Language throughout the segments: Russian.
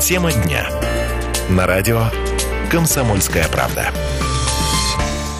Тема дня. На радио «Комсомольская правда».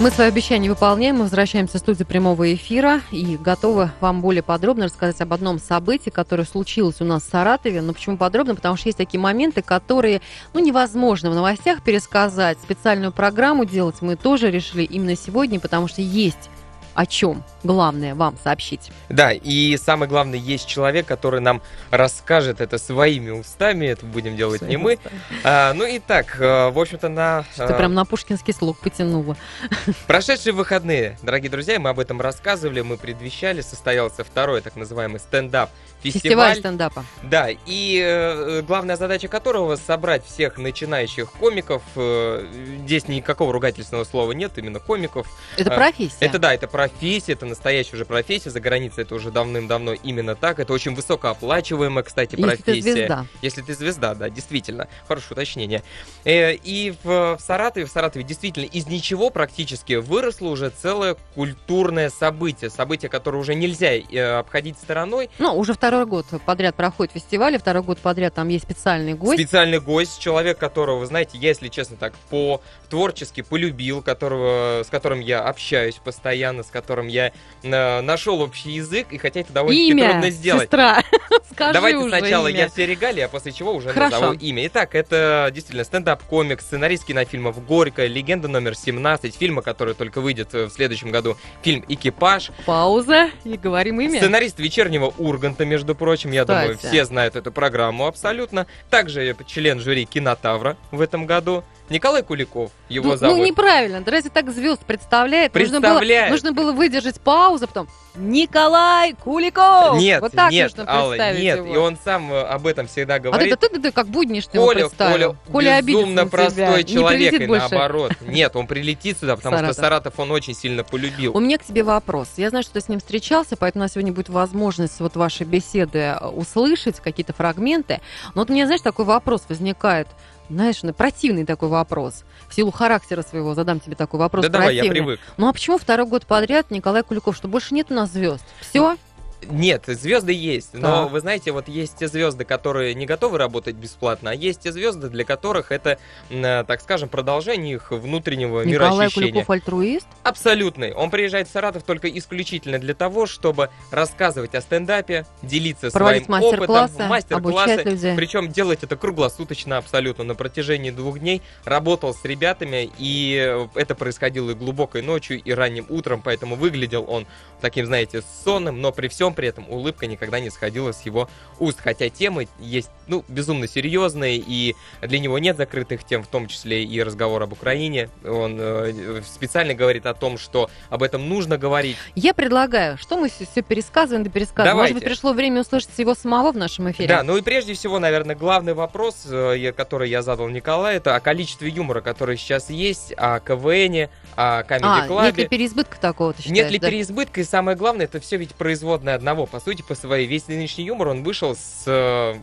Мы свои обещания выполняем, мы возвращаемся в студию прямого эфира и готовы вам более подробно рассказать об одном событии, которое случилось у нас в Саратове. Но почему подробно? Потому что есть такие моменты, которые ну, невозможно в новостях пересказать. Специальную программу делать мы тоже решили именно сегодня, потому что есть о чем главное вам сообщить. Да, и самое главное, есть человек, который нам расскажет это своими устами, это будем делать Своими не мы. А, ну и так, э, в общем-то, на... Что а... прям на пушкинский слог потянуло. Прошедшие выходные, дорогие друзья, мы об этом рассказывали, мы предвещали, состоялся второй так называемый стендап фестиваль. Фестиваль стендапа. Да, и э, главная задача которого собрать всех начинающих комиков. Э, здесь никакого ругательственного слова нет, именно комиков. Это э, профессия. Это да, это профессия, это настоящая уже профессия. За границей это уже давным-давно именно так. Это очень высокооплачиваемая, кстати, профессия. Если ты звезда. Если ты звезда, да, действительно. Хорошее уточнение. Э, и в, в Саратове, в Саратове действительно из ничего практически выросло уже целое культурное событие. Событие, которое уже нельзя э, обходить стороной. Ну, уже второй второй год подряд проходит фестиваль, и второй год подряд там есть специальный гость. Специальный гость, человек, которого, вы знаете, я, если честно так, по творчески полюбил, которого, с которым я общаюсь постоянно, с которым я э, нашел общий язык, и хотя это довольно трудно сделать. сестра, скажи Давайте уже сначала имя. я все регалии, а после чего уже Хорошо. назову имя. Итак, это действительно стендап-комик, сценарист кинофильмов «Горько», «Легенда номер 17», фильма, который только выйдет в следующем году, фильм «Экипаж». Пауза, и говорим имя. Сценарист «Вечернего Урганта», между прочим, я Кстати. думаю, все знают эту программу абсолютно. Также член жюри «Кинотавра» в этом году. Николай Куликов, его ну, зовут. Ну, неправильно. Да разве так звезд представляет? Представляет. Нужно было, нужно было выдержать паузу, потом Николай Куликов! Нет, вот так нет, нужно Алла, представить нет, его. и он сам э, об этом всегда А говорит. ты, ты, ты, ты как буднишь ты Коля, представил. Коля, безумно простой тебя. человек, и больше. наоборот. Нет, он прилетит сюда, потому Саратов. что Саратов он очень сильно полюбил. У меня к тебе вопрос. Я знаю, что ты с ним встречался, поэтому у нас сегодня будет возможность вот вашей беседы э, услышать, какие-то фрагменты. Но вот у меня, знаешь, такой вопрос возникает. Знаешь, ну, противный такой вопрос. В силу характера своего задам тебе такой вопрос. да давай, я противный. привык. Ну а почему второй год подряд Николай Куликов? Что больше нет у нас звезд? Все? Нет, звезды есть, но Так. вы знаете, вот есть те звезды, которые не готовы работать бесплатно, а есть те звезды, для которых это, э, так скажем, продолжение их внутреннего Николай мироощущения. Куликов альтруист? Абсолютный. Он приезжает в Саратов только исключительно для того, чтобы рассказывать о стендапе, делиться Проводить своим опытом, мастер-классы. Причем делать это круглосуточно абсолютно. На протяжении двух дней работал с ребятами, и это происходило и глубокой ночью, и ранним утром, поэтому выглядел он таким, знаете, сонным, но при всем при этом улыбка никогда не сходила с его уст. Хотя темы есть, ну, безумно серьезные, и для него нет закрытых тем, в том числе и разговор об Украине. Он э, специально говорит о том, что об этом нужно говорить. Я предлагаю, что мы все пересказываем да пересказываем. Давайте. Может быть, пришло время услышать его самого в нашем эфире? Да, ну и прежде всего, наверное, главный вопрос, э, который я задал Николаю, это о количестве юмора, который сейчас есть, о КВНе, о Comedy а, нет ли переизбытка такого, ты считаешь, Нет ли да? переизбытка, и самое главное, это все ведь производное одного. По сути, по своей весь нынешний юмор, он вышел с э,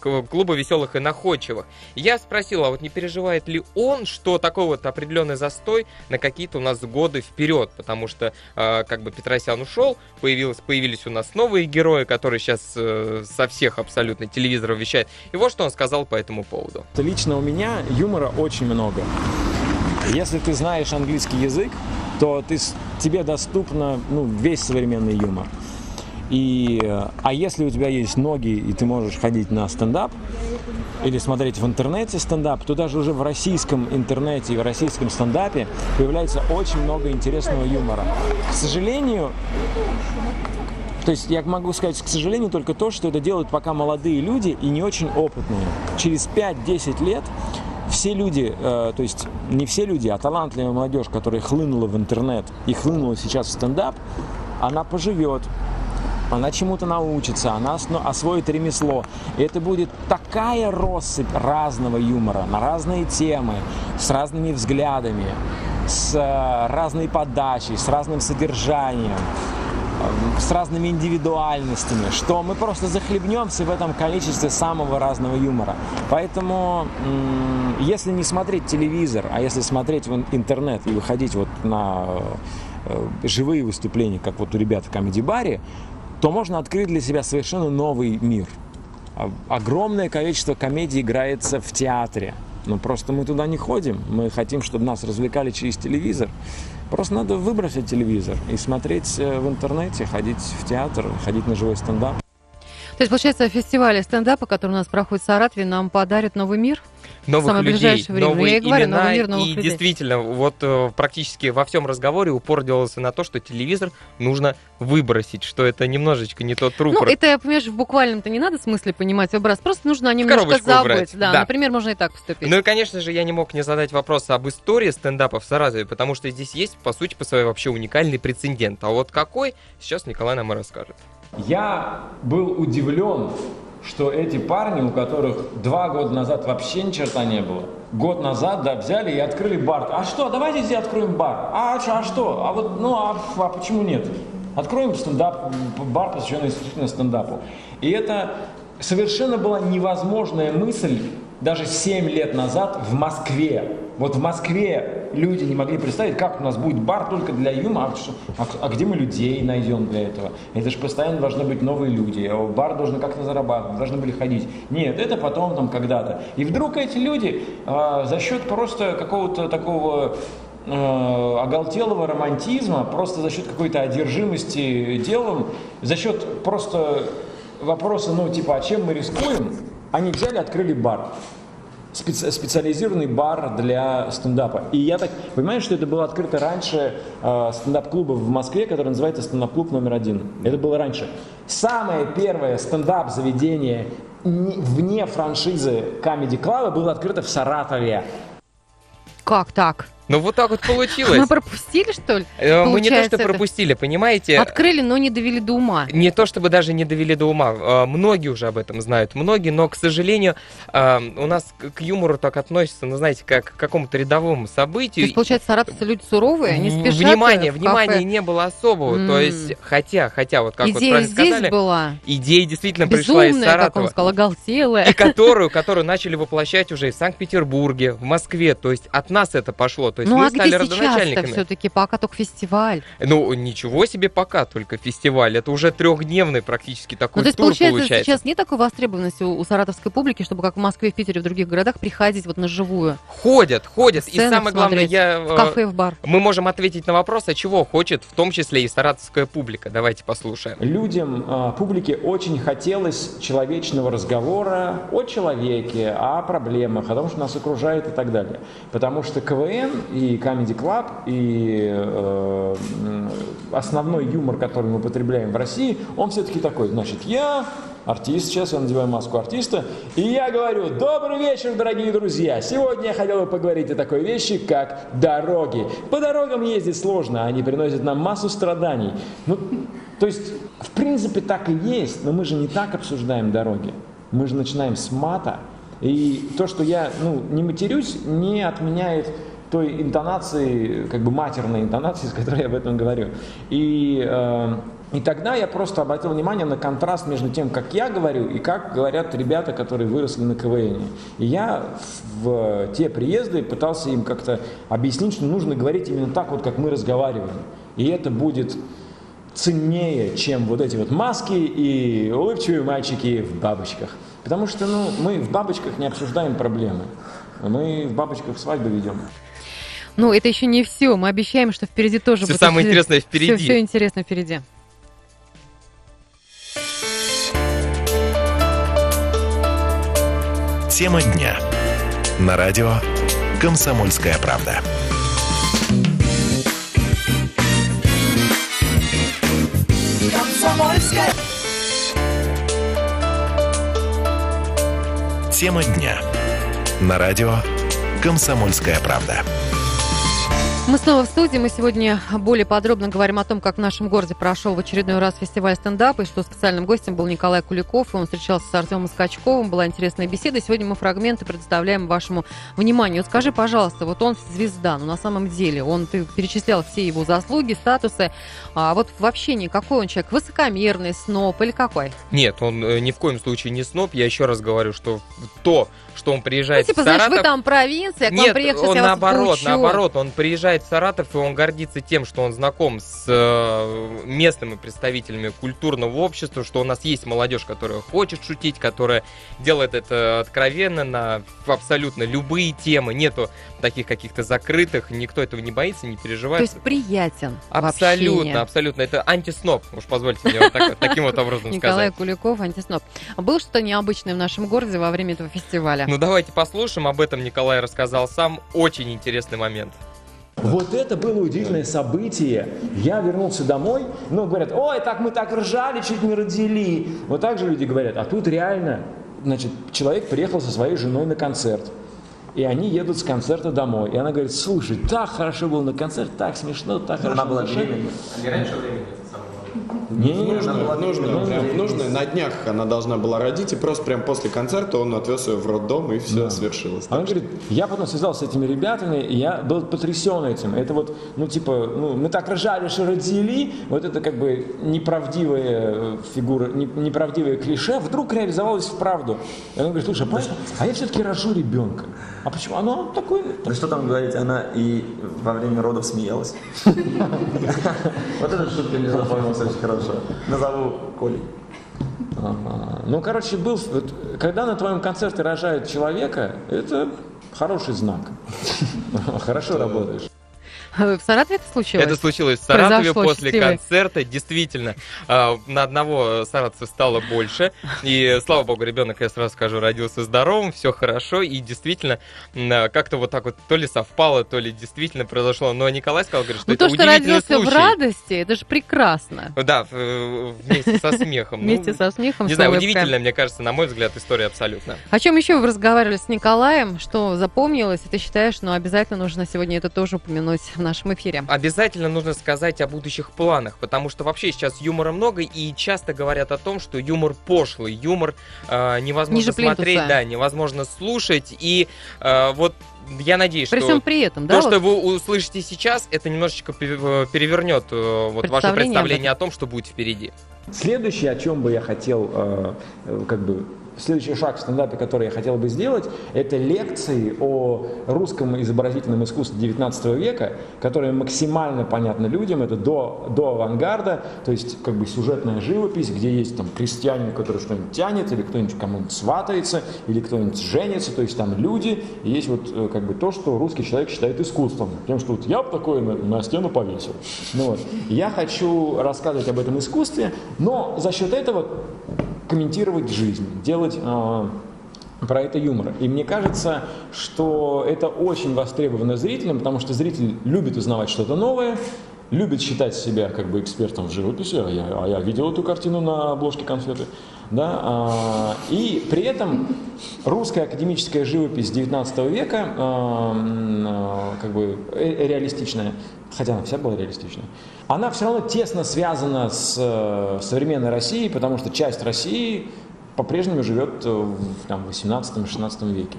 клуба веселых и находчивых. Я спросил, а вот не переживает ли он, что такой вот определенный застой на какие-то у нас годы вперед, потому что э, как бы Петросян ушел, появилось, появились у нас новые герои, которые сейчас э, со всех абсолютно телевизоров вещают. И вот что он сказал по этому поводу. Лично у меня юмора очень много. Если ты знаешь английский язык, то ты, тебе доступно ну, весь современный юмор. И, э, а если у тебя есть ноги, и ты можешь ходить на стендап, или смотреть в интернете стендап, то даже уже в российском интернете и в российском стендапе появляется очень много интересного юмора. К сожалению, то есть я могу сказать, к сожалению, только то, что это делают пока молодые люди и не очень опытные. Через 5-10 лет все люди, э, то есть не все люди, а талантливая молодежь, которая хлынула в интернет и хлынула сейчас в стендап, она поживет, она чему-то научится, она освоит ремесло. И это будет такая россыпь разного юмора на разные темы, с разными взглядами, с э, разной подачей, с разным содержанием с разными индивидуальностями, что мы просто захлебнемся в этом количестве самого разного юмора. Поэтому, если не смотреть телевизор, а если смотреть в ин- интернет и выходить вот на э, живые выступления, как вот у ребят в Comedy Баре, то можно открыть для себя совершенно новый мир. А, Огромное количество комедий играется в театре. Но просто мы туда не ходим. Мы хотим, чтобы нас развлекали через телевизор. Просто надо выбросить телевизор и смотреть э, в интернете, ходить в театр, ходить на живой стендап. То есть, получается, фестиваль стендапа, который у нас проходит в Саратове, нам подарит новый мир? Новых самое людей, новые Я и говорю, имена, новый мир новых и людей. действительно, вот э, практически во всем разговоре упор делался на то, что телевизор нужно выбросить, что это немножечко не тот Ну, рупор. это, понимаешь, в буквальном-то не надо смысле понимать выброс. Просто нужно о нем немножко забыть. убрать, Да, да. например, можно и так поступить. Ну и, конечно же, я не мог не задать вопрос об истории стендапа в Саратове, потому что здесь есть, по сути, по своей вообще уникальный прецедент. А вот какой, сейчас Николай нам и расскажет. Я был удивлен, что эти парни, у которых два года назад вообще ни черта не было, год назад, да, взяли и открыли бар. А что, давайте здесь откроем бар. А, что, а что? А вот, ну, а, а почему нет? Откроем стендап, бар, посвященный исключительно стендапу. И это совершенно была невозможная мысль даже 7 лет назад в Москве. Вот в Москве люди не могли представить, как у нас будет бар только для юмора, а, а- а где мы людей найдем для этого? Это же постоянно должны быть новые люди, а бар должен как-то зарабатывать, должны были ходить. Нет, это потом там когда-то. И вдруг эти люди а, за счет просто какого-то такого э, оголтелого романтизма, просто за счет какой-то одержимости делом, за счет просто вопроса, ну, типа, а чем мы рискуем, они взяли, открыли бар. Специ- специализированный бар для стендапа. И я так понимаю, что это было открыто раньше э, стендап-клуба в Москве, который называется стендап-клуб номер один. Это было раньше. Самое первое стендап-заведение не- вне франшизы Comedy Club было открыто в Саратове. Как так? Ну вот так вот получилось. Мы пропустили, что ли? Э, Мы не то, что пропустили, понимаете? Открыли, но не довели до ума. Не то чтобы даже не довели до ума. Э, Многие уже об этом знают. Многие, но, к сожалению, э, у нас к юмору так относятся, ну, знаете, как к какому-то рядовому То событию. есть, получается, саратовцы люди суровые, они спешат Внимания, в внимания не было особого. М. То есть, хотя, хотя, вот как вот Идея правильно здесь сказали, была идея действительно пришла из безумная, как он Саратова. сказал, оголтелая. И которую, которую начали воплощать уже и в Санкт-Петербурге, в Москве. То есть от нас это пошло. То есть Ну мы а стали где сейчас-то родоначальниками. все-таки? Пока только фестиваль. Ну, ничего себе пока, только фестиваль. Это уже трехдневный практически такой Ну, то есть, тур получается, получается. сейчас нет такой востребованности у, у саратовской публики, чтобы как в Москве, в Питере, в других городах приходить вот на живую, Ходят, ходят. И самое главное, я, в э, кафе, в бар. мы можем ответить на вопрос, а чего хочет в том числе и саратовская публика. Давайте послушаем. Людям, а, публике очень хотелось человечного разговора о человеке, о проблемах, о том, что нас окружает и так далее. Потому что КВН и Comedy Club и э, основной юмор, который мы употребляем в России, он все-таки такой, значит, я артист, сейчас я надеваю маску артиста, и я говорю, добрый вечер, дорогие друзья, сегодня я хотел бы поговорить о такой вещи, как дороги. По дорогам ездить сложно, они приносят нам массу страданий. Ну, то есть, в принципе, так и есть, но мы же не так обсуждаем дороги. Мы же начинаем с мата, и то, что я ну, не матерюсь, не отменяет той интонации, как бы матерной интонации, с которой я об этом говорю. И, э, и тогда я просто обратил внимание на контраст между тем, как я говорю, и как говорят ребята, которые выросли на КВН. И я в те приезды пытался им как-то объяснить, что нужно говорить именно так, вот как мы разговариваем. И это будет ценнее, чем вот эти вот маски и улыбчивые мальчики в бабочках. Потому что ну, мы в бабочках не обсуждаем проблемы. Мы в бабочках свадьбы ведем. Ну, это еще не все. Мы обещаем, что впереди тоже Все будет самое очень- интересное впереди. Все, все интересно впереди. Тема дня. На радио «Комсомольская правда». Тема дня. На радио «Комсомольская правда». Мы снова в студии. Мы сегодня более подробно говорим о том, как в нашем городе прошел в очередной раз фестиваль стендапа, и что специальным гостем был Николай Куликов, и он встречался с Артемом Скачковым. Была интересная беседа. Сегодня мы фрагменты предоставляем вашему вниманию. Вот скажи, пожалуйста, вот он звезда, но на самом деле он, ты перечислял все его заслуги, статусы, а вот в общении какой он человек? Высокомерный, сноб или какой? Нет, он э, ни в коем случае не сноб. Я еще раз говорю, что то, что он Ну, приезжает типа, в знаешь, Саратов... вы там провинция, к вам Нет, приехал, сейчас он наоборот, наоборот, он приезжает приезжает в Саратов, и он гордится тем, что он знаком с э, местными представителями культурного общества, что у нас есть молодежь, которая хочет шутить, которая делает это откровенно на абсолютно любые темы. Нету таких каких-то закрытых, никто этого не боится, не переживает. То есть приятен Абсолютно, абсолютно. Это антисноб, уж позвольте мне вот так, таким вот образом Николай сказать. Куликов, антисноб. А Было что-то необычное в нашем городе во время этого фестиваля? Ну давайте послушаем, об этом Николай рассказал сам. Очень интересный момент. Вот это было удивительное событие. Я вернулся домой, ну, говорят, ой, так мы так ржали, чуть не родили. Вот так же люди говорят, а тут реально, значит, человек приехал со своей женой на концерт. И они едут с концерта домой. И она говорит, слушай, так хорошо было на концерт, так смешно, так хорошо. Она была на душе». беременна. Не раньше времени Не, не, не, Нужно, не. нужно, прям, нужно. На днях она должна была родить, и просто прям после концерта он отвез ее в роддом, и все свершилось. Она говорит, я потом связался с этими ребятами, и я был потрясен этим. Это вот, ну, типа, ну, мы так ржали, что родили, вот это как бы неправдивая э, фигура, не- неправдивое клише, вдруг реализовалось в правду. И она говорит, слушай, а, а я все-таки рожу ребенка. А почему? Оно такое... Да что там говорить, она и во время родов смеялась. Вот эта шутка мне запомнилась очень хорошо. Назову Колей. Ага. Ну, короче, был, когда на твоем концерте рожают человека, это хороший знак. Хорошо работаешь. В Саратове это случилось? Это случилось в Саратове Произошло после счастливое. концерта. Действительно, а, на одного саратовца стало больше. И, слава богу, ребенок, я сразу скажу, родился здоровым, все хорошо. И действительно, а, как-то вот так вот то ли совпало, то ли действительно произошло. Но Николай сказал, говорит, что Ну это то, что родился в случай. радости, это же прекрасно. Да, в- э, вместе со смехом. Ну, Вместе со смехом, Не знаю, улыбкой. удивительная, мне кажется, на мой взгляд, история абсолютно. О чем еще вы разговаривали с Николаем? Что запомнилось? И ты считаешь, ну, обязательно нужно сегодня это тоже упомянуть в нашем эфире. Обязательно нужно сказать о будущих планах, потому что вообще сейчас юмора много, и часто говорят о том, что юмор пошлый, юмор э, невозможно Ниже плинтуса. смотреть, да, невозможно слушать, и э, вот я надеюсь, При что всем при этом, да? то, вот? что вы услышите сейчас, это немножечко э, перевернет э, вот ваше Представление об представление о том, что будет впереди. Следующее, о чем бы я хотел, э, как бы, следующий шаг в стендапе, который я хотел бы сделать, это лекции о русском изобразительном искусстве 19 века, которые максимально понятны людям, это до, до авангарда, то есть как бы сюжетная живопись, где есть там крестьянин, который что-нибудь тянет, или кто-нибудь кому-нибудь сватается, или кто-нибудь женится, то есть там люди, и есть вот э, как бы то, что русский человек считает искусством, тем, что вот я бы такое на, на стену повесил. Ну вот. Я хочу рассказывать об этом искусстве, но за счет этого комментировать жизнь, делать э, про это юмор. И мне кажется, что это очень востребовано зрителям, потому что зритель любит узнавать что-то новое, любит считать себя как бы экспертом в живописи, а я, а я видел эту картину на обложке конфеты. Да, а, и при этом русская академическая живопись 19 века, а, а, как бы э- реалистичная, хотя она вся была реалистичная, она все равно тесно связана с э, современной Россией, потому что часть России по-прежнему живет э, в там, 18-16 веке.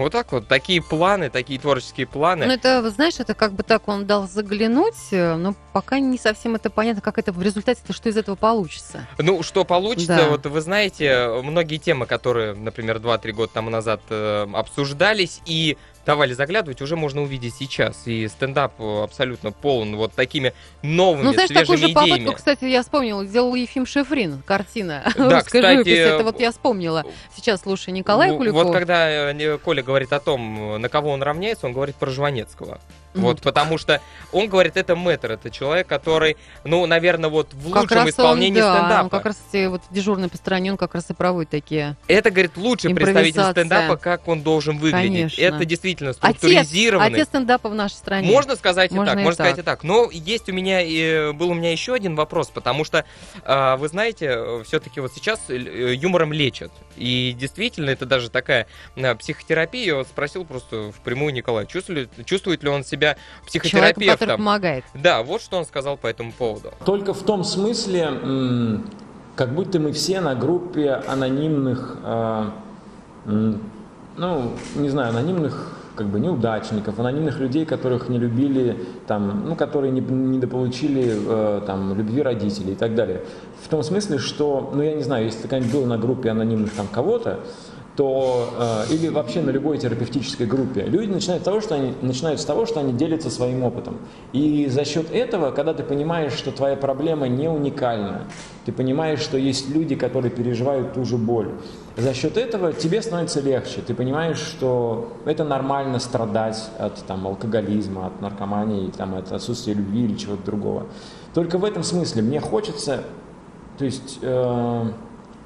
Вот так вот, такие планы, такие творческие планы. Ну, это, знаешь, это как бы так он дал заглянуть, э, но пока не совсем это понятно, как это в результате-то, что из этого получится. Ну, что получится, Да. вот вы знаете, многие темы, которые, например, 2-3 года тому назад э, обсуждались и давали заглядывать, уже можно увидеть сейчас. И стендап э, абсолютно полон вот такими новыми, Ну, знаешь, такую свежими же идеями. попытку, кстати, я вспомнила, сделал Ефим Шефрин, картина Да, русской кстати, живописи. Это вот я вспомнила. Сейчас слушай Николая Ну, Куликова. Вот когда э, Коля говорит о том, на кого он равняется, он говорит про Жванецкого. Мгм. Вот, потому что он говорит, это мэтр, это человек, который, ну, наверное, вот в Как лучшем раз он, исполнении да, стендапа. он как раз вот дежурный по стороне, он как раз и проводит такие. Это, говорит, лучший представитель стендапа, как он должен выглядеть. Конечно. Это действительно Отец, структуризированный. отец стендапа в нашей стране. Можно сказать и Можно так, и можно так. сказать и так. Но есть у меня, и, был у меня еще один вопрос, потому что, а, вы знаете, все-таки вот сейчас э, юмором лечат. И действительно, это даже такая а, психотерапия. Я вот спросил просто впрямую Николая, чувствует, чувствует ли он себя Человек, который психотерапевтом? помогает. Да, вот что он сказал по этому поводу. Только в том смысле, как будто мы все на группе анонимных, э, ну, не знаю, анонимных как бы неудачников, анонимных людей, которых не любили, там, ну, которые не, недополучили э, там, любви родителей и так далее. В том смысле, что, ну, я не знаю, если ты когда-нибудь был на группе анонимных там кого-то, то э, или вообще на любой терапевтической группе, люди начинают того, что они начинают с того, что они делятся своим опытом. И за счет этого, когда ты понимаешь, что твоя проблема не уникальна, ты понимаешь, что есть люди, которые переживают ту же боль. За счет этого тебе становится легче. Ты понимаешь, что это нормально страдать от там, алкоголизма, от наркомании, там, от отсутствия любви или чего-то другого. Только в этом смысле мне хочется, то есть э,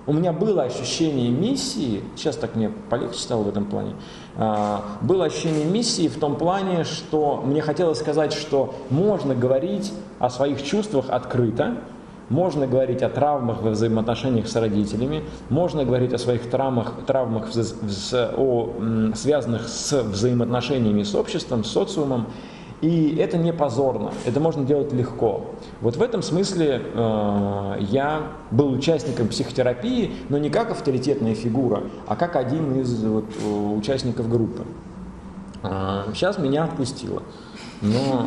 у меня было ощущение миссии, сейчас так мне полегче стало в этом плане, э, было ощущение миссии в том плане, что мне хотелось сказать, что можно говорить о своих чувствах открыто, можно говорить о травмах во взаимоотношениях с родителями, можно говорить о своих травмах, травмах о, связанных с взаимоотношениями с обществом, с социумом, и это не позорно, это можно делать легко. Вот в этом смысле э, я был участником психотерапии, но не как авторитетная фигура, а как один из вот, участников группы. Э, сейчас меня отпустило. Но,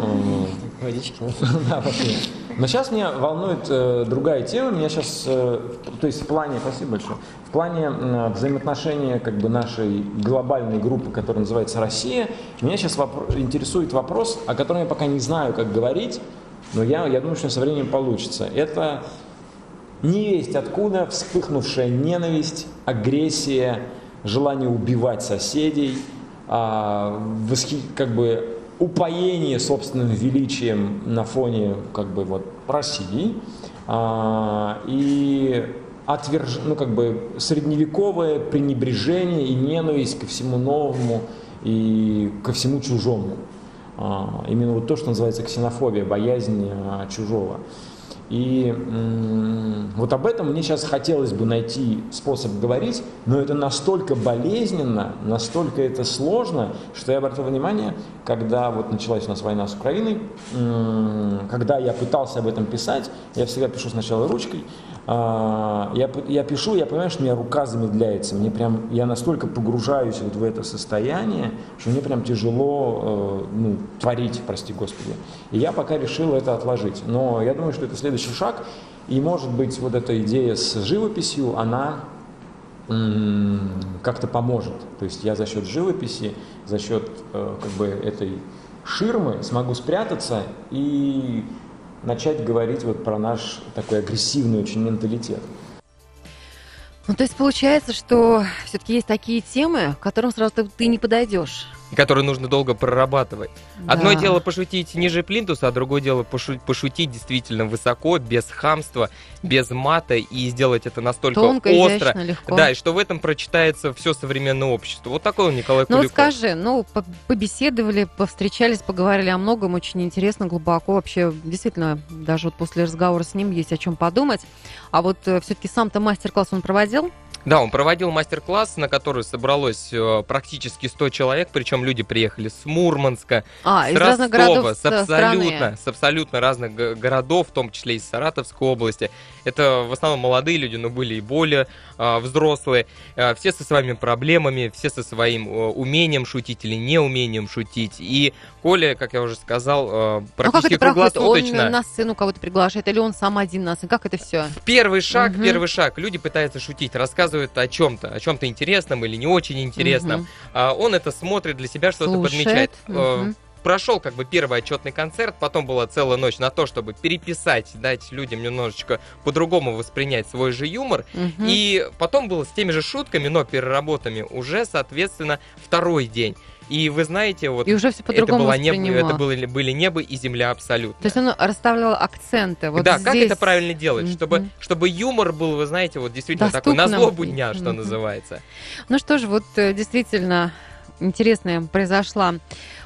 э, Водички. да, Но сейчас меня волнует э, другая тема. Меня сейчас, э, то есть в плане, спасибо большое, в плане э, взаимоотношения как бы нашей глобальной группы, которая называется Россия, меня сейчас интересует вопрос, о котором я пока не знаю, как говорить, но я, я думаю, что со временем получится. Это не весть откуда вспыхнувшая ненависть, агрессия, желание убивать соседей, а, восхи, как бы упоение собственным величием на фоне как бы вот России а, и отверж... ну, как бы средневековое пренебрежение и ненависть ко всему новому и ко всему чужому. А, именно вот то, что называется ксенофобия, боязнь а, чужого. И вот об этом мне сейчас хотелось бы найти способ говорить, но это настолько болезненно, настолько это сложно, что я обратил внимание, когда вот началась у нас война с Украиной, когда я пытался об этом писать, я всегда пишу сначала ручкой, я, я пишу, я понимаю, что у меня рука замедляется, мне прям, я настолько погружаюсь вот в это состояние, что мне прям тяжело э, ну, творить, прости господи. И я пока решил это отложить. Но я думаю, что это следующий шаг, и может быть вот эта идея с живописью, она как-то поможет. То есть я за счет живописи, за счет э, как бы этой ширмы смогу спрятаться и начать говорить вот про наш такой агрессивный очень менталитет. Ну, то есть получается, что все-таки есть такие темы, к которым сразу ты, не подойдешь который нужно долго прорабатывать. Да. Одно дело пошутить ниже плинтуса, а другое дело пошутить, пошутить действительно высоко, без хамства, без мата и сделать это настолько Тонко, остро. Изящно, легко. Да, и что в этом прочитается все современное общество. Вот такой он Николай ну, Куликов. Ну скажи, ну побеседовали, повстречались, поговорили о многом, очень интересно, глубоко. Вообще, действительно, даже вот после разговора с ним есть о чем подумать. А вот э, все-таки сам-то мастер-класс он проводил? Да, он проводил мастер-класс, на который собралось э, практически 100 человек, причем люди приехали с Мурманска, а, с из Ростова, разных городов с абсолютно, страны. с абсолютно разных городов, в том числе из Саратовской области. Это в основном молодые люди, но были и более э, взрослые. Э, все со своими проблемами, все со своим э, умением шутить или неумением шутить. И Коля, как я уже сказал, э, практически ну, как это круглосуточно. Он на сцену кого-то приглашает, или он сам один на сцену? Как это все? Первый шаг, угу. первый шаг. Люди пытаются шутить, рассказывают о чем-то, о чем-то интересном или не очень интересном. Угу. А он это смотрит для себя, что-то подмечает. Угу прошел как бы первый отчетный концерт, потом была целая ночь на то, чтобы переписать, дать людям немножечко по-другому воспринять свой же юмор. Угу. И потом было с теми же шутками, но переработами уже, соответственно, второй день. И вы знаете, вот и уже все это, было небо, это были, были небо и земля абсолютно. То есть он расставлял акценты. Вот да, здесь... как это правильно делать, mm-hmm. чтобы, чтобы юмор был, вы знаете, вот действительно Доступным. такой на злобу дня, что mm-hmm. называется. Ну что ж, вот э, действительно интересная произошла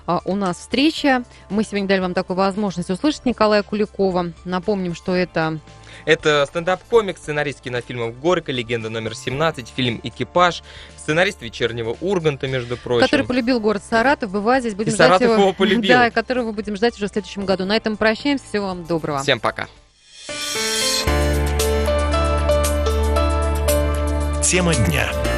а, у нас встреча. Мы сегодня дали вам такую возможность услышать Николая Куликова. Напомним, что это это стендап-комик, сценарист кинофильмов «Горько», «Легенда номер 17», фильм «Экипаж», сценарист «Вечернего Урганта», между прочим. Который полюбил город Саратов, бывает здесь будем и ждать Саратов его. его полюбил. Да, которого будем ждать уже в следующем году. На этом прощаемся, всего вам доброго. Всем пока. Тема дня.